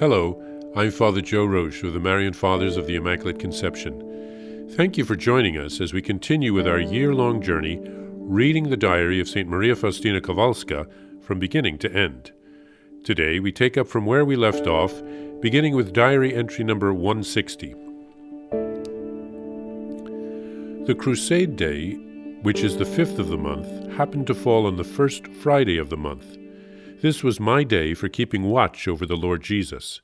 Hello, I'm Father Joe Roesch of the Marian Fathers of the Immaculate Conception. Thank you for joining us as we continue with our year long journey reading the diary of St. Maria Faustina Kowalska from beginning to end. Today we take up from where we left off, beginning with diary entry number 160. The Crusade Day, which is the fifth of the month, happened to fall on the first Friday of the month. This was my day for keeping watch over the Lord Jesus.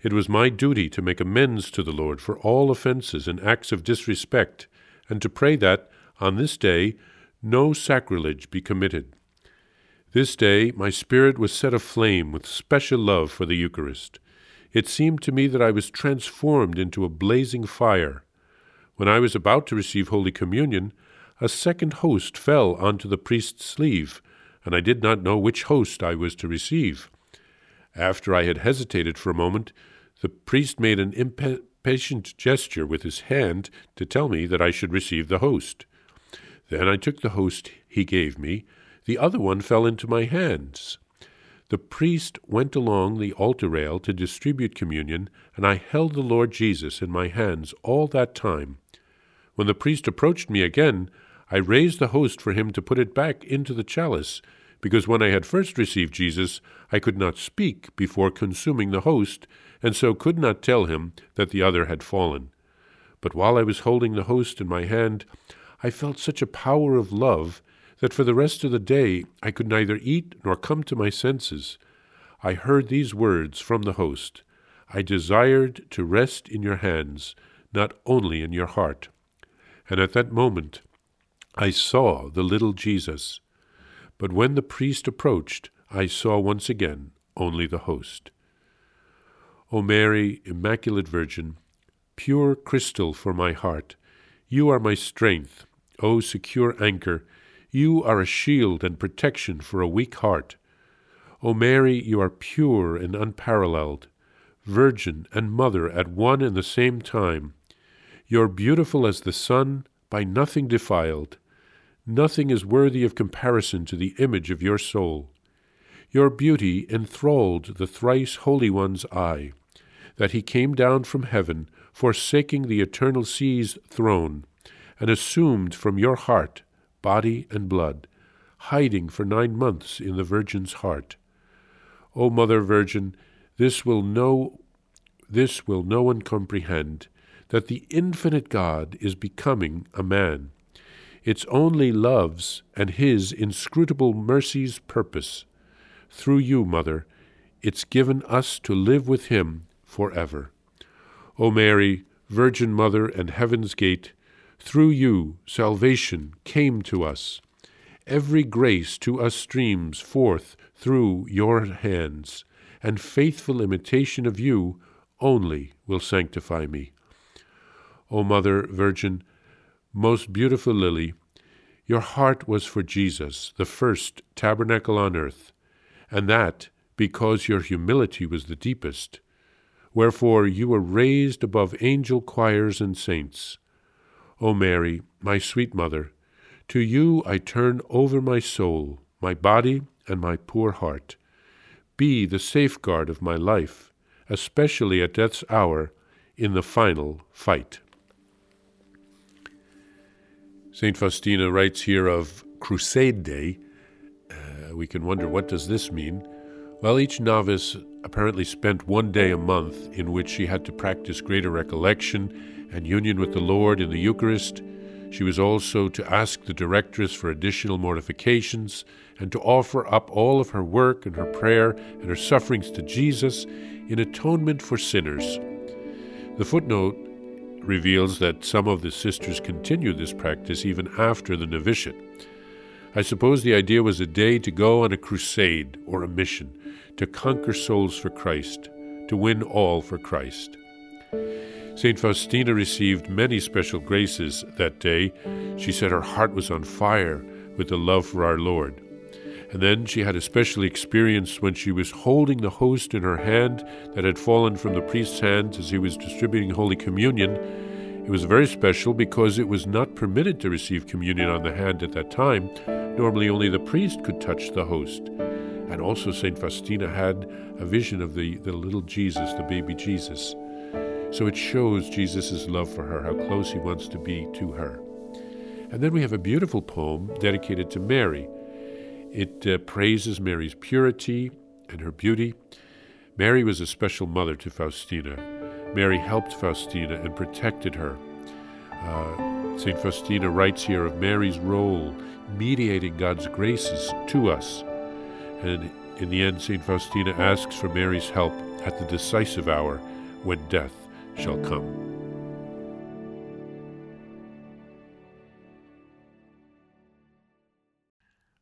It was my duty to make amends to the Lord for all offenses and acts of disrespect, and to pray that, on this day, no sacrilege be committed. This day my spirit was set aflame with special love for the Eucharist. It seemed to me that I was transformed into a blazing fire. When I was about to receive Holy Communion, a second host fell onto the priest's sleeve, and I did not know which host I was to receive. After I had hesitated for a moment, the priest made an impatient gesture with his hand to tell me that I should receive the host. Then I took the host he gave me. The other one fell into my hands. The priest went along the altar rail to distribute communion, and I held the Lord Jesus in my hands all that time. When the priest approached me again, I raised the host for him to put it back into the chalice, because when I had first received Jesus, I could not speak before consuming the host, and so could not tell him that the other had fallen. But while I was holding the host in my hand, I felt such a power of love that for the rest of the day I could neither eat nor come to my senses. I heard these words from the host I desired to rest in your hands, not only in your heart. And at that moment I saw the little Jesus. But when the priest approached, I saw once again only the host. O Mary, Immaculate Virgin, pure crystal for my heart, you are my strength, O secure anchor, you are a shield and protection for a weak heart. O Mary, you are pure and unparalleled, Virgin and Mother at one and the same time. You are beautiful as the sun, by nothing defiled. Nothing is worthy of comparison to the image of your soul. Your beauty enthralled the thrice Holy One's eye, that he came down from heaven, forsaking the eternal See's throne, and assumed from your heart body and blood, hiding for nine months in the Virgin's heart. O Mother Virgin, this will no this will no one comprehend, that the infinite God is becoming a man. Its only love's and his inscrutable mercy's purpose. Through you, Mother, it's given us to live with him for ever. O Mary, Virgin Mother and Heaven's Gate, through you salvation came to us. Every grace to us streams forth through your hands, and faithful imitation of you only will sanctify me. O Mother Virgin, most beautiful lily, your heart was for Jesus, the first tabernacle on earth, and that because your humility was the deepest. Wherefore you were raised above angel choirs and saints. O Mary, my sweet mother, to you I turn over my soul, my body, and my poor heart. Be the safeguard of my life, especially at death's hour, in the final fight. St. Faustina writes here of Crusade Day. Uh, we can wonder what does this mean? Well, each novice apparently spent one day a month in which she had to practice greater recollection and union with the Lord in the Eucharist. She was also to ask the directress for additional mortifications and to offer up all of her work and her prayer and her sufferings to Jesus in atonement for sinners. The footnote reveals that some of the sisters continued this practice even after the novitiate. I suppose the idea was a day to go on a crusade or a mission, to conquer souls for Christ, to win all for Christ. St. Faustina received many special graces that day. She said her heart was on fire with the love for our Lord. And then she had a special experience when she was holding the host in her hand that had fallen from the priest's hands as he was distributing Holy Communion. It was very special because it was not permitted to receive communion on the hand at that time. Normally, only the priest could touch the host. And also, St. Faustina had a vision of the, the little Jesus, the baby Jesus. So it shows Jesus' love for her, how close he wants to be to her. And then we have a beautiful poem dedicated to Mary. It uh, praises Mary's purity and her beauty. Mary was a special mother to Faustina. Mary helped Faustina and protected her. Uh, St. Faustina writes here of Mary's role mediating God's graces to us. And in the end, St. Faustina asks for Mary's help at the decisive hour when death shall come.